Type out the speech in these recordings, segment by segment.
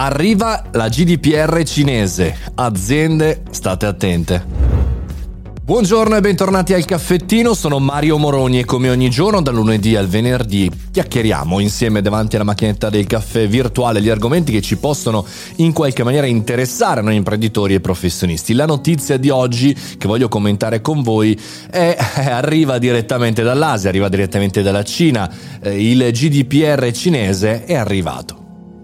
Arriva la GDPR cinese. Aziende, state attente. Buongiorno e bentornati al caffettino, sono Mario Moroni e come ogni giorno dal lunedì al venerdì chiacchieriamo insieme davanti alla macchinetta del caffè virtuale gli argomenti che ci possono in qualche maniera interessare noi imprenditori e professionisti. La notizia di oggi che voglio commentare con voi è, arriva direttamente dall'Asia, arriva direttamente dalla Cina, eh, il GDPR cinese è arrivato.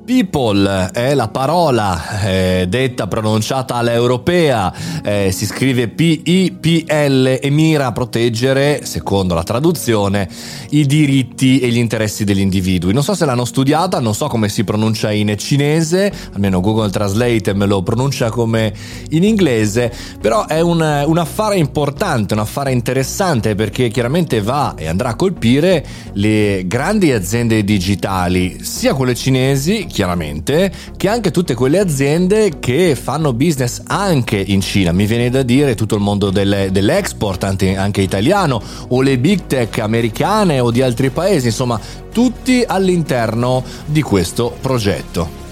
People è la parola eh, detta, pronunciata all'europea, eh, si scrive P-I-P-L e mira a proteggere, secondo la traduzione, i diritti e gli interessi degli individui. Non so se l'hanno studiata, non so come si pronuncia in cinese, almeno Google Translate me lo pronuncia come in inglese, però è un, un affare importante, un affare interessante perché chiaramente va e andrà a colpire le grandi aziende digitali, sia quelle cinesi, chiaramente, che anche tutte quelle aziende che fanno business anche in Cina. Mi viene da dire tutto il mondo delle, dell'export, anche, anche italiano, o le big tech americane o di altri paesi, insomma, tutti all'interno di questo progetto.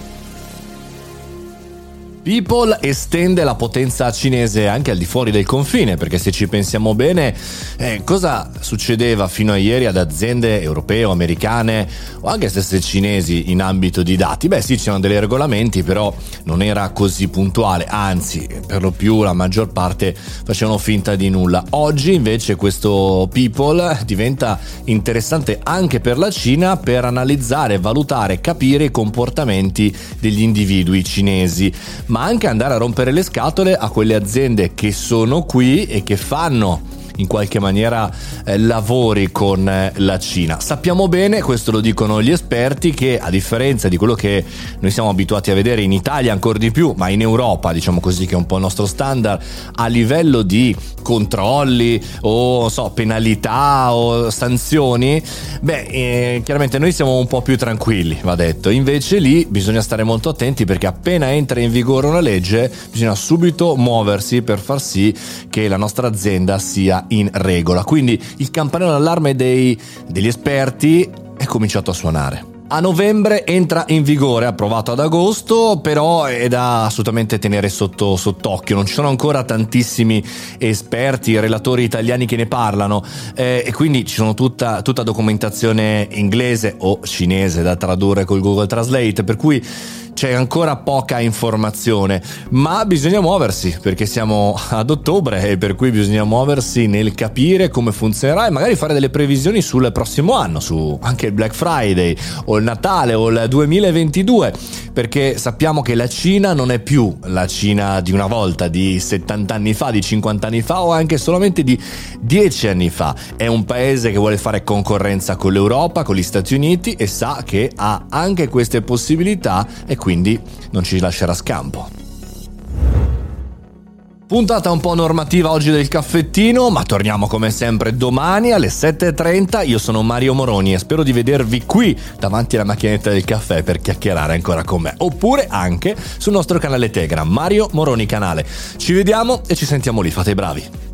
People estende la potenza cinese anche al di fuori del confine, perché se ci pensiamo bene, eh, cosa succedeva fino a ieri ad aziende europee o americane o anche stesse cinesi in ambito di dati? Beh sì, c'erano dei regolamenti, però non era così puntuale, anzi, per lo più la maggior parte facevano finta di nulla. Oggi invece questo People diventa interessante anche per la Cina per analizzare, valutare, capire i comportamenti degli individui cinesi ma anche andare a rompere le scatole a quelle aziende che sono qui e che fanno in qualche maniera eh, lavori con eh, la Cina. Sappiamo bene, questo lo dicono gli esperti, che a differenza di quello che noi siamo abituati a vedere in Italia ancora di più, ma in Europa, diciamo così, che è un po' il nostro standard, a livello di controlli o so, penalità o sanzioni, beh, eh, chiaramente noi siamo un po' più tranquilli, va detto. Invece lì bisogna stare molto attenti perché appena entra in vigore una legge, bisogna subito muoversi per far sì che la nostra azienda sia in regola. Quindi il campanello d'allarme dei, degli esperti è cominciato a suonare. A novembre entra in vigore, approvato ad agosto, però è da assolutamente tenere sotto, sott'occhio. Non ci sono ancora tantissimi esperti, relatori italiani che ne parlano eh, e quindi ci sono tutta, tutta documentazione inglese o cinese da tradurre col Google Translate, per cui c'è ancora poca informazione, ma bisogna muoversi perché siamo ad ottobre e per cui bisogna muoversi nel capire come funzionerà e magari fare delle previsioni sul prossimo anno, su anche il Black Friday o il Natale o il 2022, perché sappiamo che la Cina non è più la Cina di una volta, di 70 anni fa, di 50 anni fa o anche solamente di 10 anni fa. È un paese che vuole fare concorrenza con l'Europa, con gli Stati Uniti e sa che ha anche queste possibilità e quindi non ci lascerà scampo. Puntata un po' normativa oggi del caffettino, ma torniamo come sempre domani alle 7.30. Io sono Mario Moroni e spero di vedervi qui davanti alla macchinetta del caffè per chiacchierare ancora con me. Oppure anche sul nostro canale Telegram, Mario Moroni Canale. Ci vediamo e ci sentiamo lì, fate i bravi.